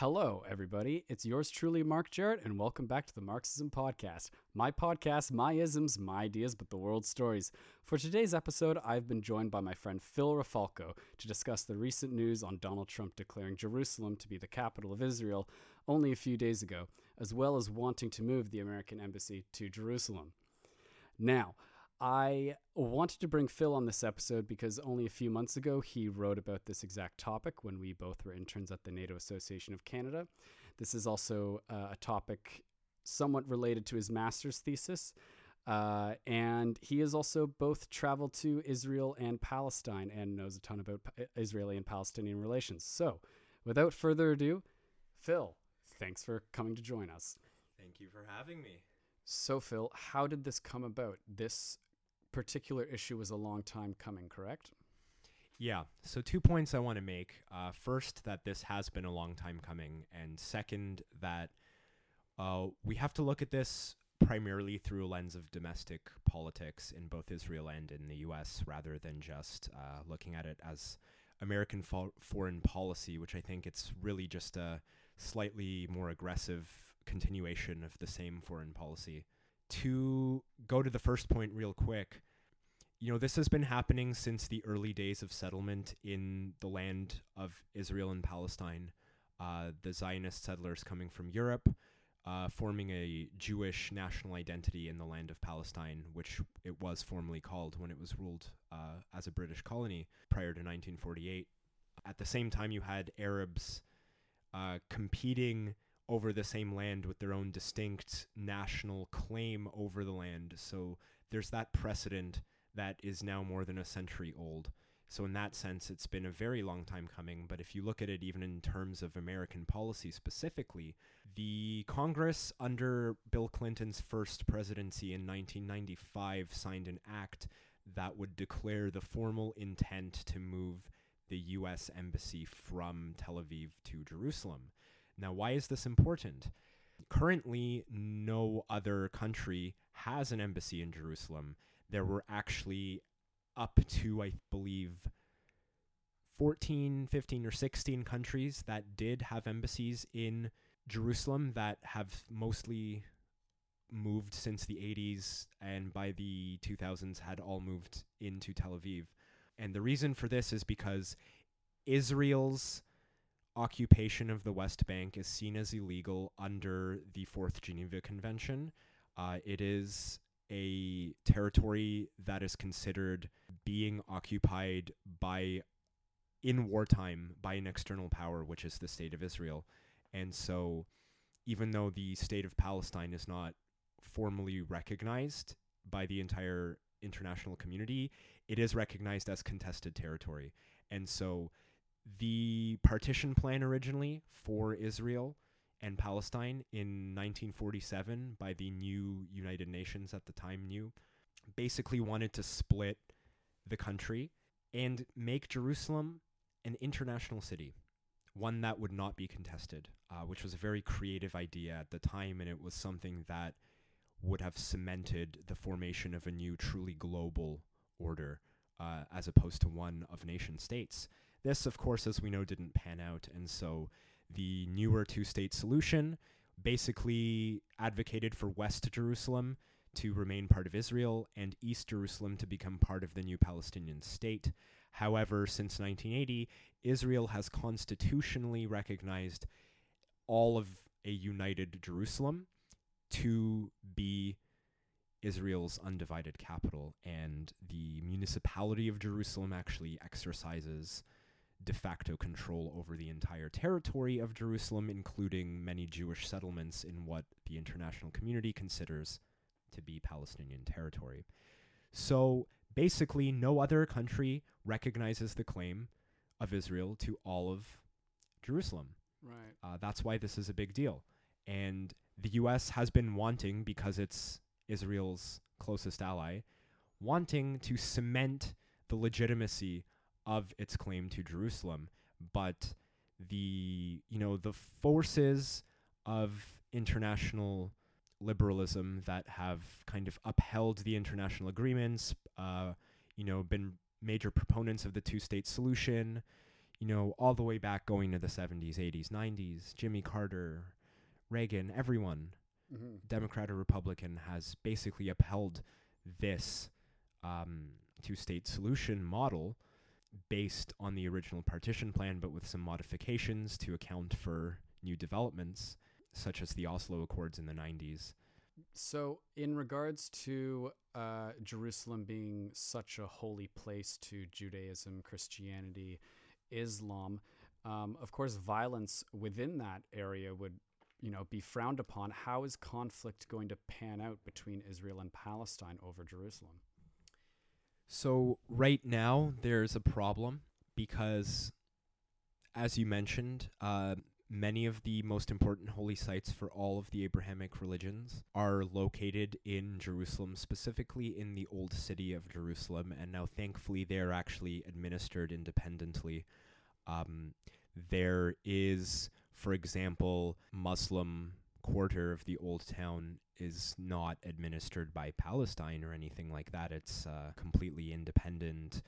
Hello, everybody. It's yours truly, Mark Jarrett, and welcome back to the Marxism Podcast. My podcast, my isms, my ideas, but the world's stories. For today's episode, I've been joined by my friend Phil Rafalko to discuss the recent news on Donald Trump declaring Jerusalem to be the capital of Israel only a few days ago, as well as wanting to move the American embassy to Jerusalem. Now, I wanted to bring Phil on this episode because only a few months ago he wrote about this exact topic when we both were interns at the NATO Association of Canada. This is also uh, a topic somewhat related to his master's thesis. Uh, and he has also both traveled to Israel and Palestine and knows a ton about Israeli and Palestinian relations. So, without further ado, Phil, thanks for coming to join us. Thank you for having me. So, Phil, how did this come about? This particular issue was a long time coming, correct? Yeah. So, two points I want to make. Uh, first, that this has been a long time coming. And second, that uh, we have to look at this primarily through a lens of domestic politics in both Israel and in the US rather than just uh, looking at it as American fo- foreign policy, which I think it's really just a slightly more aggressive continuation of the same foreign policy to go to the first point real quick, you know, this has been happening since the early days of settlement in the land of Israel and Palestine. Uh, the Zionist settlers coming from Europe, uh, forming a Jewish national identity in the land of Palestine, which it was formerly called when it was ruled uh, as a British colony prior to 1948. At the same time, you had Arabs uh, competing over the same land with their own distinct national claim over the land. So there's that precedent that is now more than a century old. So, in that sense, it's been a very long time coming. But if you look at it even in terms of American policy specifically, the Congress under Bill Clinton's first presidency in 1995 signed an act that would declare the formal intent to move the U.S. Embassy from Tel Aviv to Jerusalem. Now, why is this important? Currently, no other country has an embassy in Jerusalem. There were actually up to, I believe, 14, 15, or 16 countries that did have embassies in Jerusalem that have mostly moved since the 80s and by the 2000s had all moved into Tel Aviv. And the reason for this is because Israel's occupation of the West Bank is seen as illegal under the Fourth Geneva Convention. Uh, it is a territory that is considered being occupied by, in wartime, by an external power, which is the state of Israel. And so, even though the state of Palestine is not formally recognized by the entire international community, it is recognized as contested territory. And so, the partition plan originally for Israel and Palestine in 1947 by the new United Nations at the time new basically wanted to split the country and make Jerusalem an international city, one that would not be contested, uh, which was a very creative idea at the time, and it was something that would have cemented the formation of a new, truly global order, uh, as opposed to one of nation states. This, of course, as we know, didn't pan out, and so the newer two state solution basically advocated for West Jerusalem to remain part of Israel and East Jerusalem to become part of the new Palestinian state. However, since 1980, Israel has constitutionally recognized all of a united Jerusalem to be Israel's undivided capital, and the municipality of Jerusalem actually exercises de facto control over the entire territory of Jerusalem, including many Jewish settlements in what the international community considers to be Palestinian territory. So basically, no other country recognizes the claim of Israel to all of Jerusalem. Right. Uh, that's why this is a big deal. And the U.S. has been wanting, because it's Israel's closest ally, wanting to cement the legitimacy of its claim to Jerusalem, but the you know the forces of international liberalism that have kind of upheld the international agreements, uh, you know, been major proponents of the two-state solution, you know, all the way back going to the 70s, 80s, 90s, Jimmy Carter, Reagan, everyone, Mm-hmm. Democrat or Republican, has basically upheld this um, two state solution model based on the original partition plan, but with some modifications to account for new developments, such as the Oslo Accords in the 90s. So, in regards to uh, Jerusalem being such a holy place to Judaism, Christianity, Islam, um, of course, violence within that area would, you know, be frowned upon. How is conflict going to pan out between Israel and Palestine over Jerusalem? So, right now, there's a problem because, as you mentioned, uh, many of the most important holy sites for all of the Abrahamic religions are located in Jerusalem, specifically in the old city of Jerusalem. And now, thankfully, they're actually administered independently. Um, there is, for example, Muslim quarter of the old town is not administered by Palestine or anything like that. It's a completely independent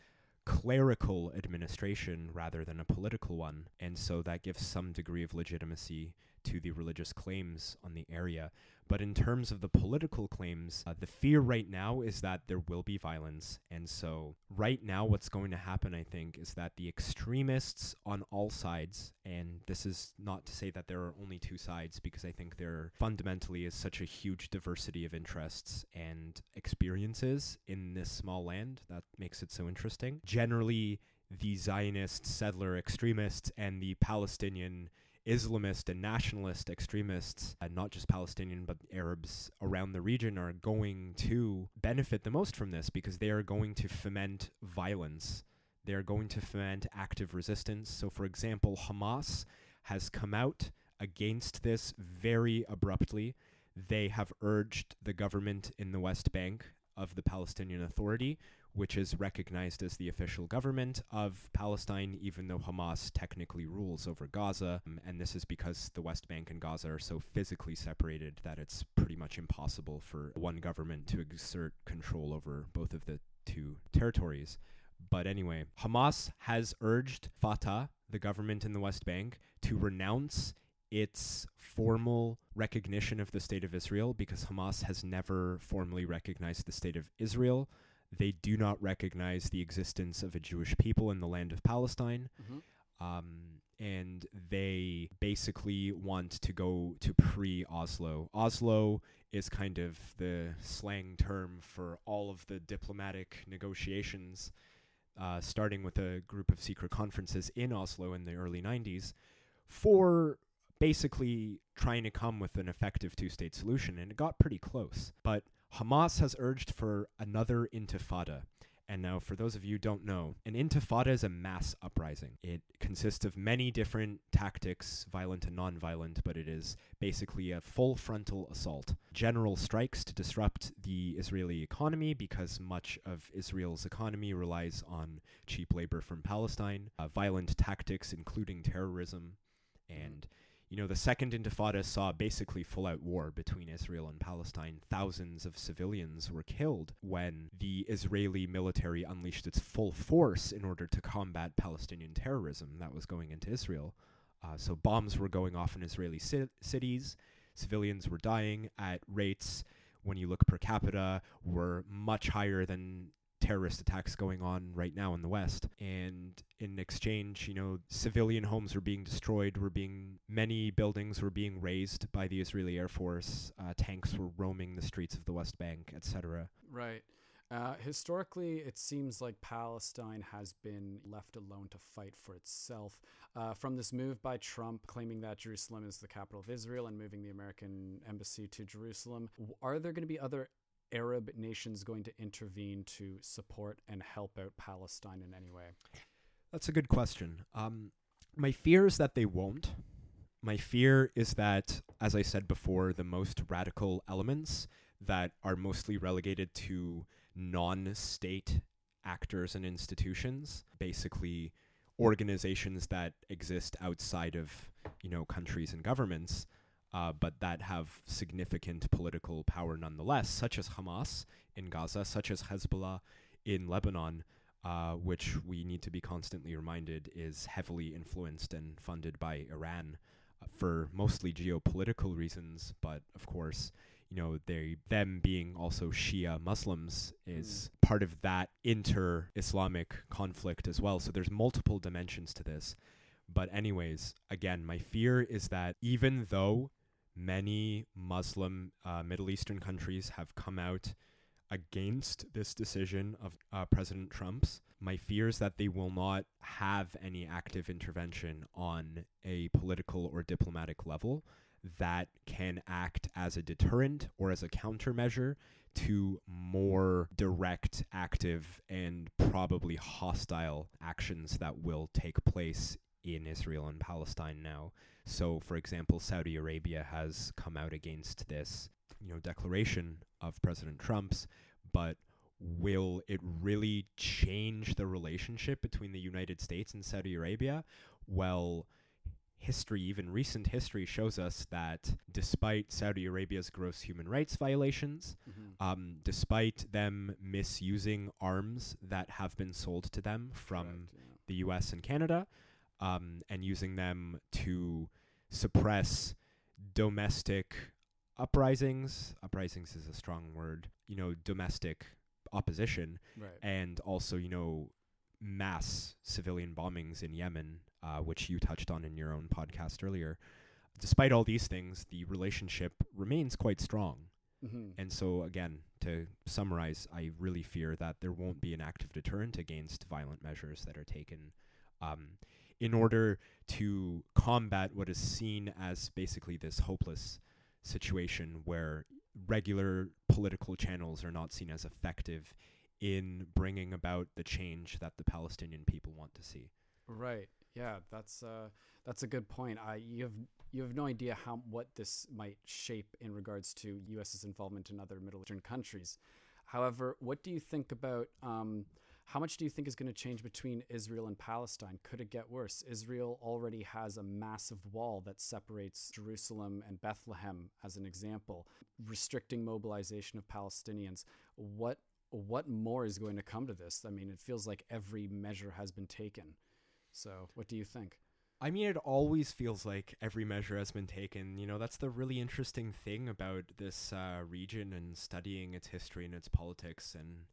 clerical administration rather than a political one. And so that gives some degree of legitimacy to the religious claims on the area. But in terms of the political claims, uh, the fear right now is that there will be violence. And so, right now, what's going to happen, I think, is that the extremists on all sides, and this is not to say that there are only two sides, because I think there fundamentally is such a huge diversity of interests and experiences in this small land that makes it so interesting. Generally, the Zionist settler extremists and the Palestinian Islamist and nationalist extremists, and not just Palestinian but Arabs around the region, are going to benefit the most from this because they are going to foment violence. They are going to foment active resistance. So, for example, Hamas has come out against this very abruptly. They have urged the government in the West Bank of the Palestinian Authority which is recognized as the official government of Palestine, even though Hamas technically rules over Gaza. Um, and this is because the West Bank and Gaza are so physically separated that it's pretty much impossible for one government to exert control over both of the two territories. But anyway, Hamas has urged Fatah, the government in the West Bank, to renounce its formal recognition of the state of Israel because Hamas has never formally recognized the state of Israel. They do not recognize the existence of a Jewish people in the land of Palestine. Mm-hmm. Um, and they basically want to go to pre Oslo. Oslo is kind of the slang term for all of the diplomatic negotiations, uh, starting with a group of secret conferences in Oslo in the early 90s, for basically trying to come with an effective two state solution. And it got pretty close. But Hamas has urged for another intifada. And now, for those of you who don't know, an intifada is a mass uprising. It consists of many different tactics, violent and non-violent, but it is basically a full frontal assault. General strikes to disrupt the Israeli economy because much of Israel's economy relies on cheap labor from Palestine. Uh, violent tactics, including terrorism, and you know, the Second Intifada saw basically full out war between Israel and Palestine. Thousands of civilians were killed when the Israeli military unleashed its full force in order to combat Palestinian terrorism that was going into Israel. Uh, so bombs were going off in Israeli ci- cities, civilians were dying at rates, when you look per capita, were much higher than terrorist attacks going on right now in the West. And in exchange, you know, civilian homes were being destroyed, were being many buildings were being razed by the Israeli Air Force, uh, tanks were roaming the streets of the West Bank, etc. Right. Uh, historically, it seems like Palestine has been left alone to fight for itself. Uh, from this move by Trump claiming that Jerusalem is the capital of Israel and moving the American embassy to Jerusalem, are there going to be other Arab nations going to intervene to support and help out Palestine in any way? That's a good question. Um, my fear is that they won't. My fear is that, as I said before, the most radical elements that are mostly relegated to non state actors and institutions, basically organizations that exist outside of, you know, countries and governments, uh, but that have significant political power nonetheless, such as Hamas in Gaza, such as Hezbollah in Lebanon. uh, which we need to be constantly reminded is heavily influenced and funded by Iran uh, for mostly geopolitical reasons, but of course, you know, they them being also Shia Muslims is part of that inter-Islamic conflict as well. So there's multiple dimensions to this. But anyways, again, my fear is that even though many Muslim uh, Middle Eastern countries have come out against this decision of uh, President Trump's. My fear is that they will not have any active intervention on a political or diplomatic level that can act as a deterrent or as a countermeasure to more direct, active, and probably hostile actions that will take place in Israel and Palestine now. So, for example, Saudi Arabia has come out against this, you know, declaration of President Trump's, but will it really change the relationship between the United States and Saudi Arabia? Well, history, even recent history, shows us that despite Saudi Arabia's gross human rights violations, Mm-hmm. um, despite them misusing arms that have been sold to them from Correct, yeah. the US and Canada um, and using them to suppress domestic uprisings. Uprisings is a strong word, you know, domestic opposition, Right. and also, you know, mass civilian bombings in Yemen, uh, which you touched on in your own podcast earlier. Despite all these things, the relationship remains quite strong. Mm-hmm. And so, again, to summarize, I really fear that there won't be an active deterrent against violent measures that are taken um, in order to combat what is seen as basically this hopeless situation where regular political channels are not seen as effective in bringing about the change that the Palestinian people want to see. Right. Yeah, that's uh, that's a good point. I you have you have no idea how what this might shape in regards to U.S.'s involvement in other Middle Eastern countries. However, what do you think about um, how much do you think is going to change between Israel and Palestine? Could it get worse? Israel already has a massive wall that separates Jerusalem and Bethlehem, as an example, restricting mobilization of Palestinians. What what more is going to come to this? I mean, it feels like every measure has been taken. So, what do you think? I mean, it always feels like every measure has been taken. You know, that's the really interesting thing about this uh, region and studying its history and its politics, and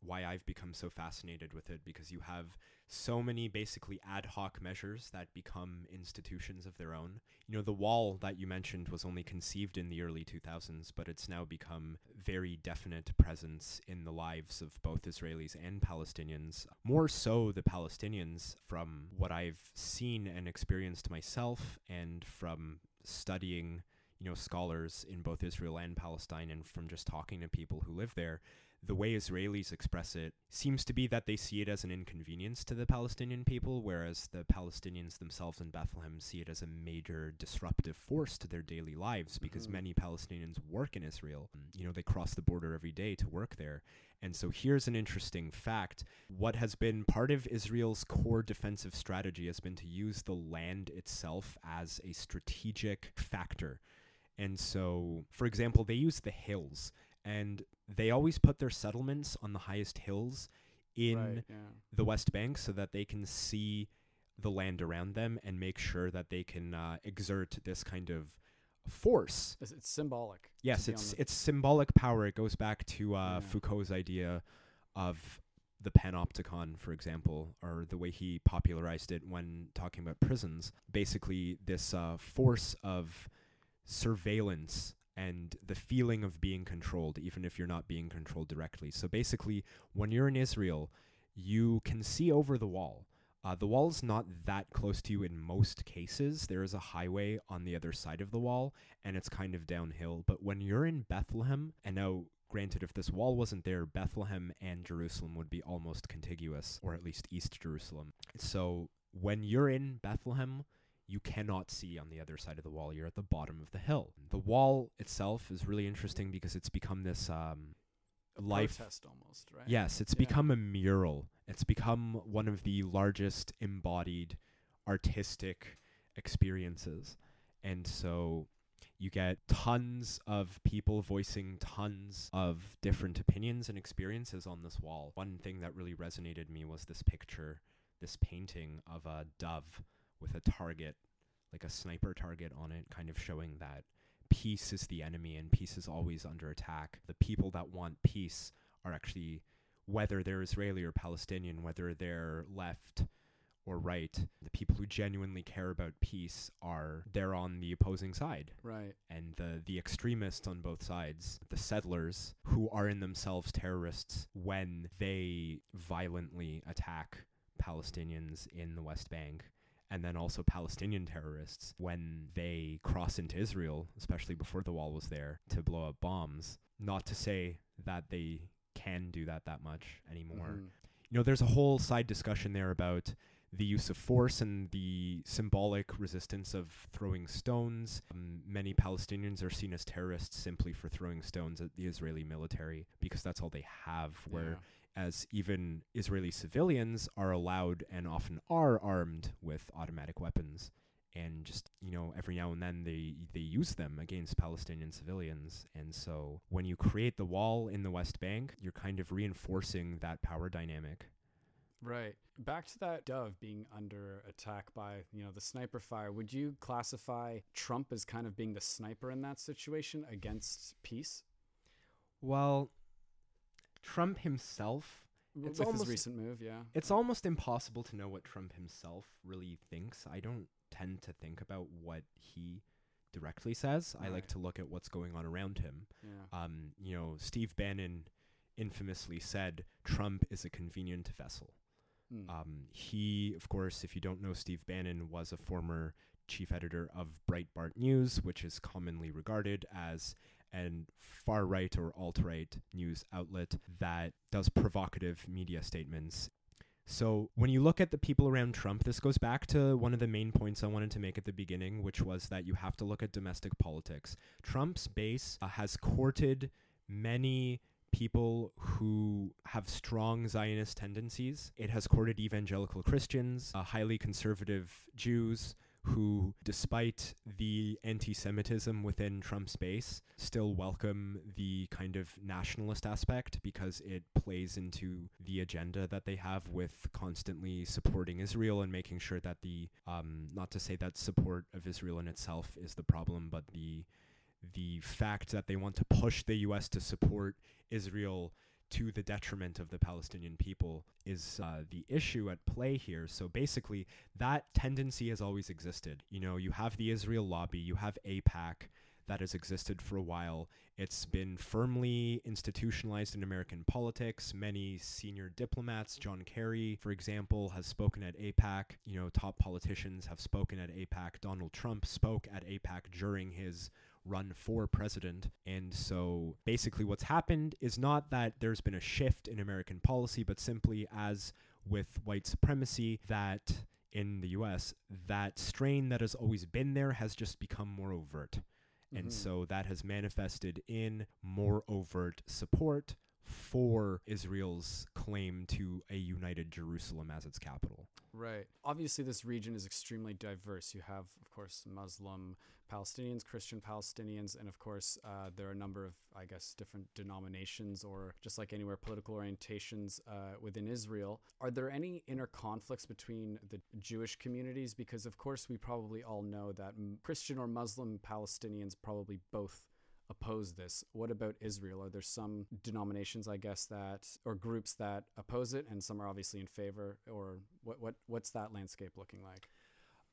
why I've become so fascinated with it because you have so many basically ad hoc measures that become institutions of their own. You know, the wall that you mentioned was only conceived in the early 2000s, but it's now become very definite presence in the lives of both Israelis and Palestinians. More so the Palestinians from what I've seen and experienced myself and from studying, you know, scholars in both Israel and Palestine and from just talking to people who live there the way Israelis express it seems to be that they see it as an inconvenience to the Palestinian people, whereas the Palestinians themselves in Bethlehem see it as a major disruptive force to their daily lives because Mhm. many Palestinians work in Israel. You know, they cross the border every day to work there. And so here's an interesting fact. What has been part of Israel's core defensive strategy has been to use the land itself as a strategic factor. And so, for example, they use the hills and they always put their settlements on the highest hills in right, yeah. the West Bank so that they can see the land around them and make sure that they can uh, exert this kind of force. It's, it's symbolic. Yes, it's the- it's symbolic power. It goes back to uh, Yeah. Foucault's idea of the panopticon, for example, or the way he popularized it when talking about prisons. Basically, this uh, force of surveillance and the feeling of being controlled, even if you're not being controlled directly. So basically, when you're in Israel, you can see over the wall. Uh, the wall is not that close to you in most cases. There is a highway on the other side of the wall, and it's kind of downhill. But when you're in Bethlehem, and now, granted, if this wall wasn't there, Bethlehem and Jerusalem would be almost contiguous, or at least East Jerusalem. So when you're in Bethlehem, you cannot see on the other side of the wall. You're at the bottom of the hill. The wall itself is really interesting because it's become this um, a life protest almost, right? Yes, it's Yeah. become a mural. It's become one of the largest embodied artistic experiences. And so You get tons of people voicing tons of different opinions and experiences on this wall. One thing that really resonated me was this picture, this painting of a dove with a target, like a sniper target on it, kind of showing that peace is the enemy and peace is always under attack. The people that want peace are actually, whether they're Israeli or Palestinian, whether they're left or right, the people who genuinely care about peace are they're on the opposing side. Right. And the the extremists on both sides, the settlers who are in themselves terrorists when they violently attack Palestinians in the West Bank and then also Palestinian terrorists when they cross into Israel, especially before the wall was there, to blow up bombs. Not to say that they can do that that much anymore. Mhm. You know, there's a whole side discussion there about the use of force and the symbolic resistance of throwing stones. Um, many Palestinians are seen as terrorists simply for throwing stones at the Israeli military because that's all they have. Where Yeah. As even Israeli civilians are allowed and often are armed with automatic weapons. And just you know, every now and then they they use them against Palestinian civilians. And so when you create the wall in the West Bank, you're kind of reinforcing that power dynamic. Right. Back to that dove being under attack by, you know, the sniper fire. Would you classify Trump as kind of being the sniper in that situation against peace? Well, Trump himself, It's almost- his recent move, yeah. it's almost impossible to know what Trump himself really thinks. I don't tend to think about what he directly says. I like to look at what's going on around him. Yeah. Um, you know, Steve Bannon infamously said Trump is a convenient vessel. Mm. Um, he, of course, if you don't know Steve Bannon, was a former chief editor of Breitbart News, which is commonly regarded as an far right or alt right news outlet that does provocative media statements. So, when you look at the people around Trump, this goes back to one of the main points I wanted to make at the beginning, which was that you have to look at domestic politics. Trump's base uh, has courted many people who have strong Zionist tendencies. It has courted evangelical Christians, uh, highly conservative Jews who, despite the anti Semitism within Trump's base, still welcome the kind of nationalist aspect because it plays into the agenda that they have with constantly supporting Israel and making sure that the, um, not to say that support of Israel in itself is the problem, but the the fact that they want to push the U.S. to support Israel to the detriment of the Palestinian people is uh, the issue at play here. So basically, that tendency has always existed. You know, you have the Israel lobby, you have AIPAC that has existed for a while. It's been firmly institutionalized in American politics. Many senior diplomats, John Kerry, for example, has spoken at AIPAC. You know, top politicians have spoken at AIPAC. Donald Trump spoke at AIPAC during his run for president. And so basically, what's happened is not that there's been a shift in American policy, but simply as with white supremacy, that in the US, that strain that has always been there has just become more overt. And Mhm. so that has manifested in more overt support for Israel's claim to a united Jerusalem as its capital. Right. Obviously, this region is extremely diverse. You have, of course, Muslim Palestinians, Christian Palestinians, and of course, uh, there are a number of, I guess, different denominations or just like anywhere, political orientations uh, within Israel. Are there any inner conflicts between the Jewish communities? Because, of course, we probably all know that Christian or Muslim Palestinians probably both oppose this. What about Israel? Are there some denominations, I guess, that or groups that oppose it, and some are obviously in favor? Or what what what's that landscape looking like?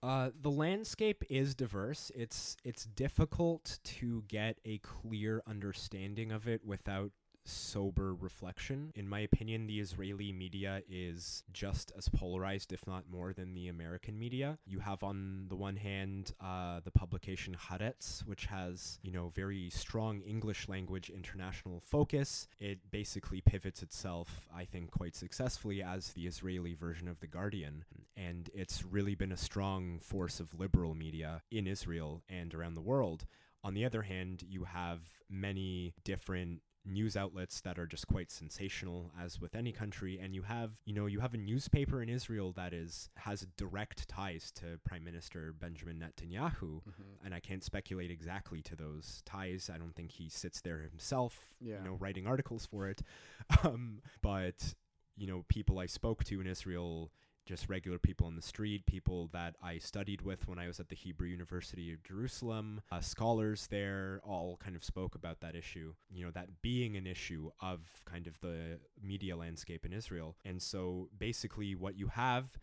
Uh, the landscape is diverse. It's it's difficult to get a clear understanding of it without sober reflection. In my opinion, the Israeli media is just as polarized, if not more, than the American media. You have on the one hand uh, the publication Haaretz, which has you know very strong English language international focus. It basically pivots itself, I think, quite successfully as the Israeli version of the Guardian, and it's really been a strong force of liberal media in Israel and around the world. On the other hand, you have many different news outlets that are just quite sensational as with any country and you have you know you have a newspaper in Israel that is has direct ties to prime minister Benjamin Netanyahu and I can't speculate exactly to those ties. I don't think he sits there himself, Yeah. you know, writing articles for it. Um, but you know, people I spoke to in Israel, just regular people in the street, people that I studied with when I was at the Hebrew University of Jerusalem, uh, scholars there, all kind of spoke about that issue. You know, that being an issue of kind of the media landscape in Israel. And so, basically, what you have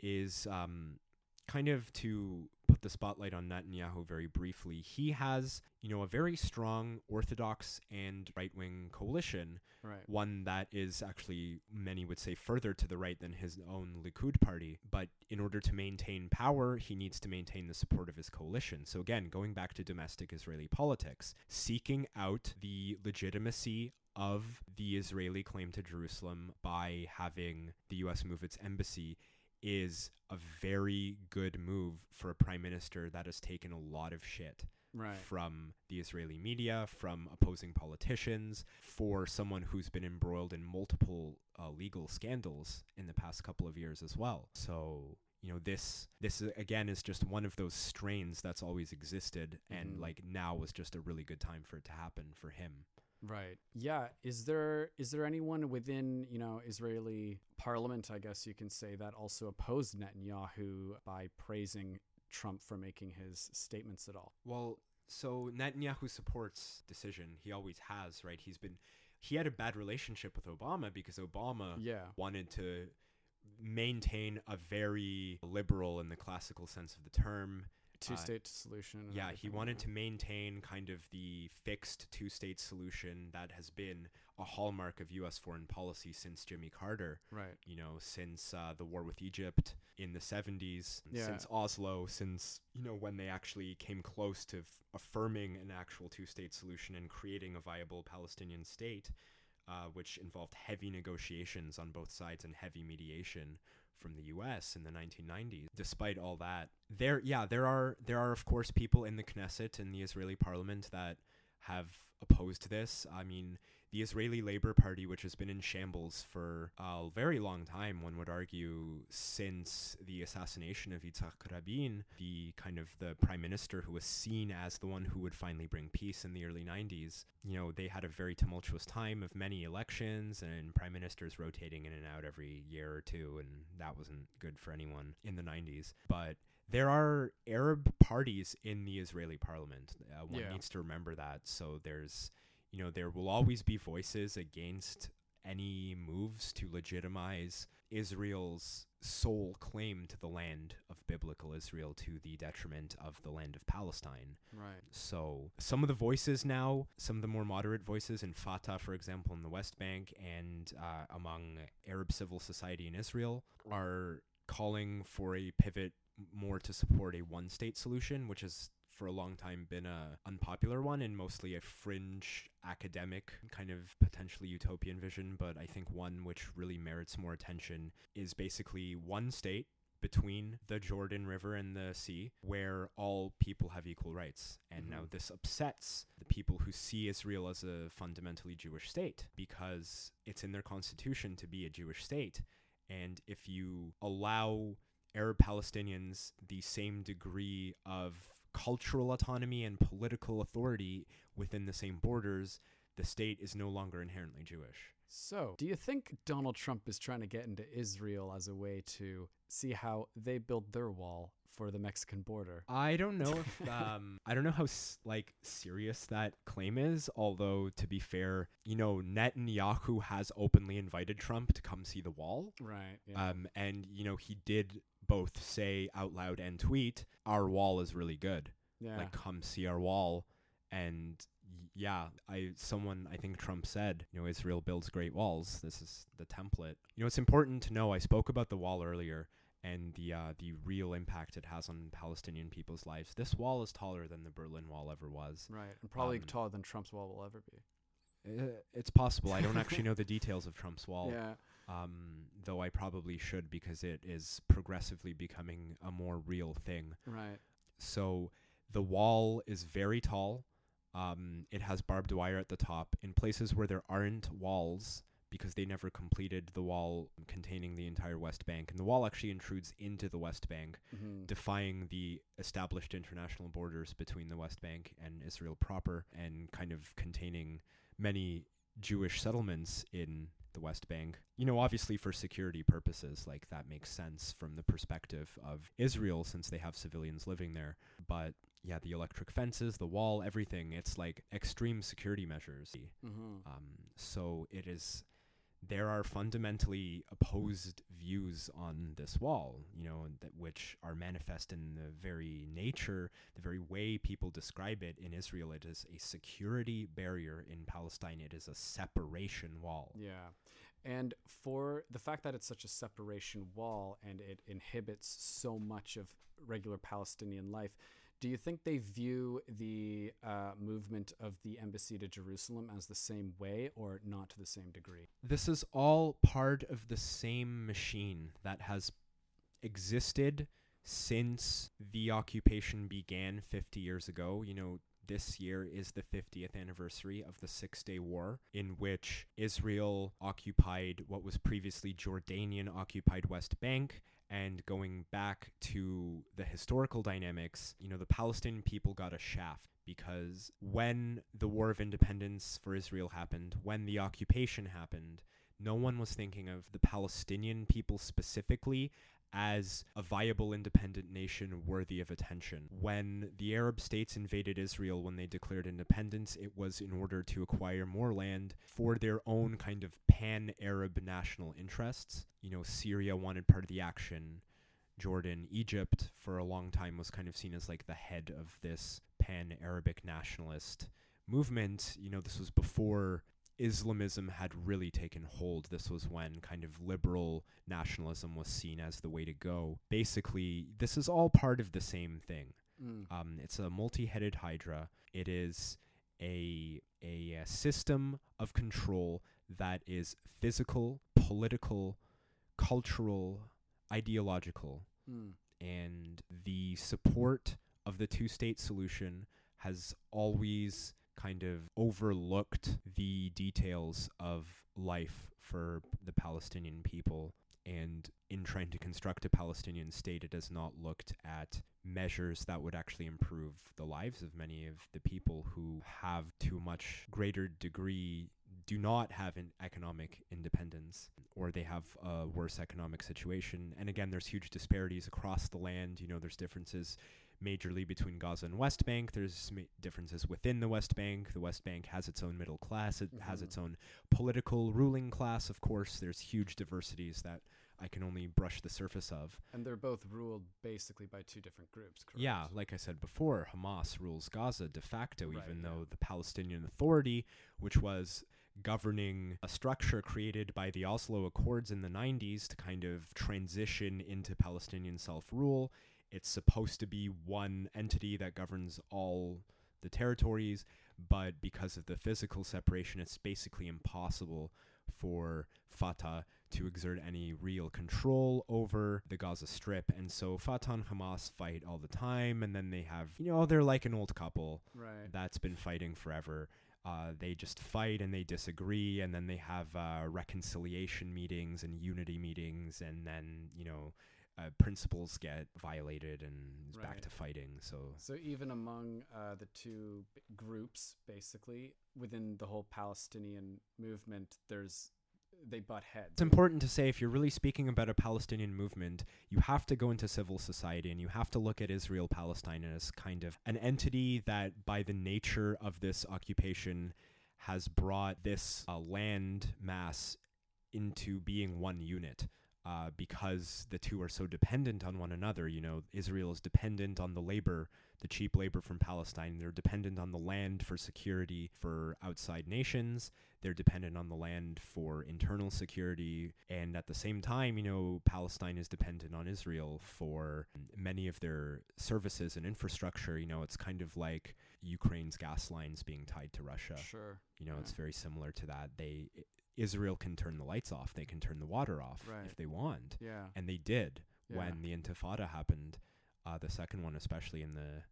is um, kind of to put the spotlight on Netanyahu very briefly. He has, you know, a very strong Orthodox and right wing coalition, Right. one that is actually, many would say, further to the right than his own Likud party. But in order to maintain power, he needs to maintain the support of his coalition. So, again, going back to domestic Israeli politics, seeking out the legitimacy of the Israeli claim to Jerusalem by having the U.S. move its embassy is a very good move for a prime minister that has taken a lot of shit Right. from the Israeli media, from opposing politicians, for someone who's been embroiled in multiple uh, legal scandals in the past couple of years as well. So you know this this again is just one of those strains that's always existed and Mhm. like now was just a really good time for it to happen for him Right. Yeah. Is there is there anyone within you know Israeli parliament, I guess you can say, that also opposed Netanyahu by praising Trump for making his statements at all? Well, so Netanyahu supports decision. He always has, right? He's been he had a bad relationship with Obama because Obama Yeah. wanted to maintain a very liberal in the classical sense of the term. Two state solution. Yeah, he wanted to maintain kind of the fixed two state solution that has been a hallmark of US foreign policy since Jimmy Carter Right. you know, since uh, the war with Egypt in the 70s, Yeah. since Oslo, since, you know, when they actually came close to f- affirming an actual two state solution and creating a viable Palestinian state, uh, which involved heavy negotiations on both sides and heavy mediation from the US in the 1990s. Despite all that, there yeah, there are there are of course people in the Knesset in the Israeli parliament that have opposed this. I mean, the Israeli Labor Party, which has been in shambles for a very long time, one would argue, since the assassination of Yitzhak Rabin, the kind of the prime minister who was seen as the one who would finally bring peace in the early 90s. You know, they had a very tumultuous time of many elections and prime ministers rotating in and out every year or two, and that wasn't good for anyone in the 90s. But there are Arab parties in the Israeli parliament. Uh, one Yeah. needs to remember that. So there's, you know, there will always be voices against any moves to legitimize Israel's sole claim to the land of biblical Israel to the detriment of the land of Palestine. Right. So some of the voices now, some of the more moderate voices in Fatah, for example, in the West Bank, and uh, among Arab civil society in Israel, are calling for a pivot more to support a one-state solution, which has for a long time been a unpopular one and mostly a fringe academic kind of potentially utopian vision but i think one which really merits more attention is basically one state between the Jordan River and the sea, where all people have equal rights. And now Mhm. this upsets the people who see Israel as a fundamentally Jewish state because it's in their constitution to be a Jewish state. And if you allow Arab Palestinians the same degree of cultural autonomy and political authority within the same borders, the state is no longer inherently Jewish. So, do you think Donald Trump is trying to get into Israel as a way to see how they build their wall for the Mexican border? I don't know if um I don't know how like serious that claim is. Although to be fair, you know Netanyahu has openly invited Trump to come see the wall. Right. Yeah. Um, and you know he did both say out loud and tweet, "Our wall is really good. yeah. Like come see our wall." And yeah, I someone I think Trump said, you know, Israel builds great walls. This is the template. You know, it's important to know. I spoke about the wall earlier and the uh, the real impact it has on Palestinian people's lives. This wall is taller than the Berlin Wall ever was. right. And probably um, taller than Trump's wall will ever be. It's possible. I don't actually know the details of Trump's wall. Yeah. Um, though I probably should because it is progressively becoming a more real thing. Right. So the wall is very tall. Um, it has barbed wire at the top. In places where there aren't walls, because they never completed the wall containing the entire West Bank. And the wall actually intrudes into the West Bank, Mhm. defying the established international borders between the West Bank and Israel proper, and kind of containing many Jewish settlements in the West Bank. You know, obviously for security purposes, like that makes sense from the perspective of Israel since they have civilians living there. But yeah, the electric fences, the wall, everything, it's like extreme security measures. Mhm. Um, so it is there are fundamentally opposed views on this wall, you know, that which are manifest in the very nature, the very way people describe it in Israel. It is a security barrier. In Palestine, it is a separation wall. Yeah. And for the fact that it's such a separation wall and it inhibits so much of regular Palestinian life, do you think they view the uh, movement of the embassy to Jerusalem as the same way or not to the same degree? This is all part of the same machine that has existed since the occupation began 50 years ago. You know, this year is the 50th anniversary of the Six Day War, in which Israel occupied what was previously Jordanian occupied West Bank. And going back to the historical dynamics, you know, the Palestinian people got a shaft because when the War of Independence for Israel happened, when the occupation happened, no one was thinking of the Palestinian people specifically as a viable independent nation worthy of attention. When the Arab states invaded Israel when they declared independence, it was in order to acquire more land for their own kind of pan Arab national interests. You know, Syria wanted part of the action. Jordan, Egypt, for a long time was kind of seen as like the head of this pan Arabic nationalist movement. You know, this was before Islamism had really taken hold. This was when kind of liberal nationalism was seen as the way to go. Basically, this is all part of the same thing. Mm. Um, it's a multi-headed hydra. It is a, a a system of control that is physical, political, cultural, ideological, Mm. and the support of the two-state solution has always kind of overlooked the details of life for the Palestinian people. And in trying to construct a Palestinian state, it has not looked at measures that would actually improve the lives of many of the people who have to a much greater degree do not have an economic independence or they have a worse economic situation. And again, there's huge disparities across the land. You know, there's differences majorly between Gaza and West Bank. There's differences within the West Bank. The West Bank has its own middle class. It has Mhm. its own political ruling class. Of course, there's huge diversities that I can only brush the surface of. And they're both ruled basically by two different groups, correct? Yeah, like I said before, Hamas rules Gaza de facto, Right, even yeah. though the Palestinian Authority, which was governing a structure created by the Oslo Accords in the 90s to kind of transition into Palestinian self rule, it's supposed to be one entity that governs all the territories, but because of the physical separation, it's basically impossible for Fatah to exert any real control over the Gaza Strip. And so Fatah and Hamas fight all the time, and then they have, you know, they're like an old couple Right. that's been fighting forever. Uh, they just fight and they disagree, and then they have uh, reconciliation meetings and unity meetings, and then, you know, uh, principles get violated and it's back to fighting. So So even among uh, the two b- groups, basically within the whole Palestinian movement, there's they butt heads. It's important to say if you're really speaking about a Palestinian movement, you have to go into civil society and you have to look at Israel Palestine as kind of an entity that, by the nature of this occupation, has brought this uh, land mass into being one unit. Uh, because the two are so dependent on one another. You know, Israel is dependent on the labor, the cheap labor from Palestine. They're dependent on the land for security for outside nations they're dependent on the land for internal security and at the same time you know palestine is dependent on israel for many of their services and infrastructure you know it's kind of like ukraine's gas lines being tied to russia Sure. you know it's very similar to that they israel can turn the lights off they can turn the water off Right. if they want Yeah. and they did Yeah. when the intifada happened uh, the second one especially in the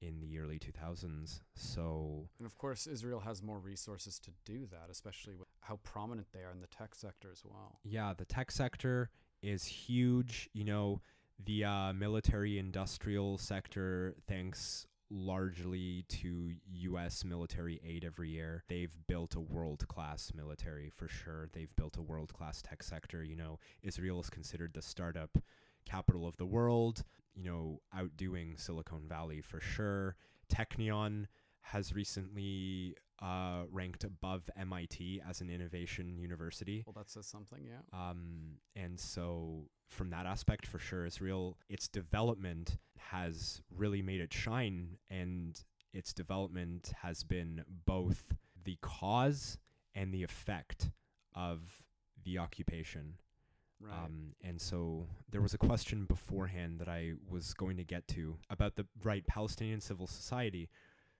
in the early 2000s. So, And of course, Israel has more resources to do that, especially with how prominent they are in the tech sector as well. yeah, the tech sector is huge. You know, the uh, military industrial sector, thanks largely to U.S. military aid every year, they've built a world class military for sure. They've built a world class tech sector. You know, Israel is considered the startup capital of the world, you know, outdoing Silicon Valley for sure. Technion has recently uh, ranked above MIT as an innovation university. Well, that says something, yeah. Um, and so, from that aspect, for sure, Israel, its development has really made it shine, and its development has been both the cause and the effect of the occupation. Right. Um, and so there was a question beforehand that I was going to get to about the right Palestinian civil society.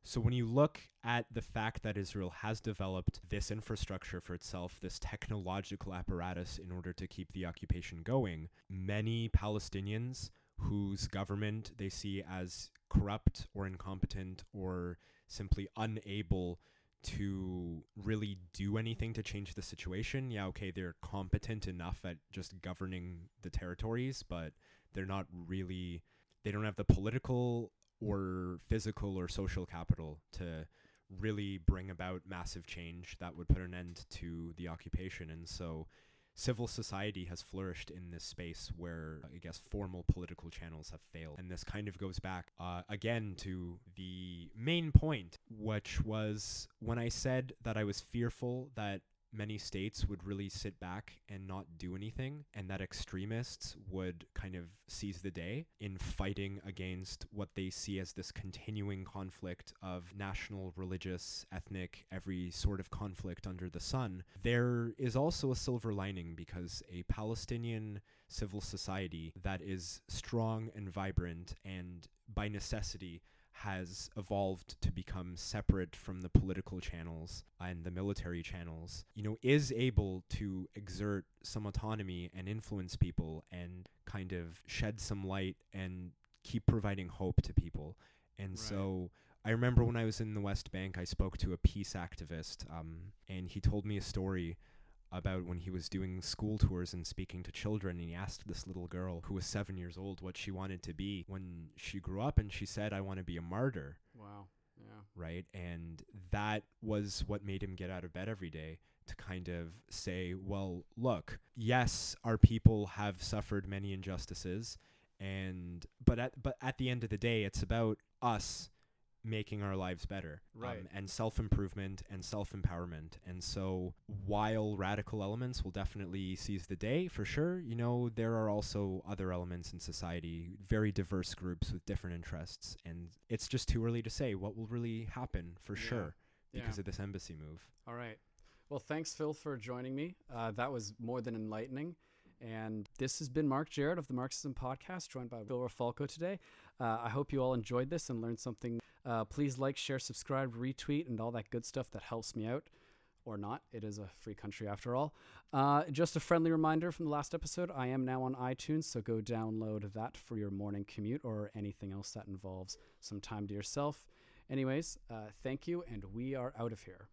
So when you look at the fact that Israel has developed this infrastructure for itself, this technological apparatus in order to keep the occupation going, many Palestinians whose government they see as corrupt or incompetent or simply unable to really do anything to change the situation. Yeah, okay, they're competent enough at just governing the territories, but they're not really they don't have the political or physical or social capital to really bring about massive change that would put an end to the occupation. And so civil society has flourished in this space where I guess formal political channels have failed. And this kind of goes back uh, again to the main point, which was when I said that I was fearful that many states would really sit back and not do anything, and that extremists would kind of seize the day in fighting against what they see as this continuing conflict of national, religious, ethnic, every sort of conflict under the sun. There is also a silver lining because a Palestinian civil society that is strong and vibrant and by necessity has evolved to become separate from the political channels and the military channels, you know, is able to exert some autonomy and influence people and kind of shed some light and keep providing hope to people. And Right. so I remember when I was in the West Bank, I spoke to a peace activist, um, and he told me a story about when he was doing school tours and speaking to children and he asked this little girl who was 7 years old what she wanted to be when she grew up and she said I want to be a martyr wow. Yeah. right and that was what made him get out of bed every day to kind of say well look yes our people have suffered many injustices and but at but at the end of the day it's about us making our lives better Right. um, and self-improvement and self-empowerment and so while radical elements will definitely seize the day for sure you know there are also other elements in society very diverse groups with different interests and it's just too early to say what will really happen for Yeah. sure because yeah. of this embassy move All right. Well, thanks, Phil, for joining me. Uh, that was more than enlightening. And this has been Mark Jarrett of the Marxism Podcast, joined by Phil Rafalko today. Uh, I hope you all enjoyed this and learned something. Uh, please like, share, subscribe, retweet, and all that good stuff that helps me out. Or not. It is a free country after all. Uh, just a friendly reminder from the last episode I am now on iTunes, so go download that for your morning commute or anything else that involves some time to yourself. Anyways, uh, thank you, and we are out of here.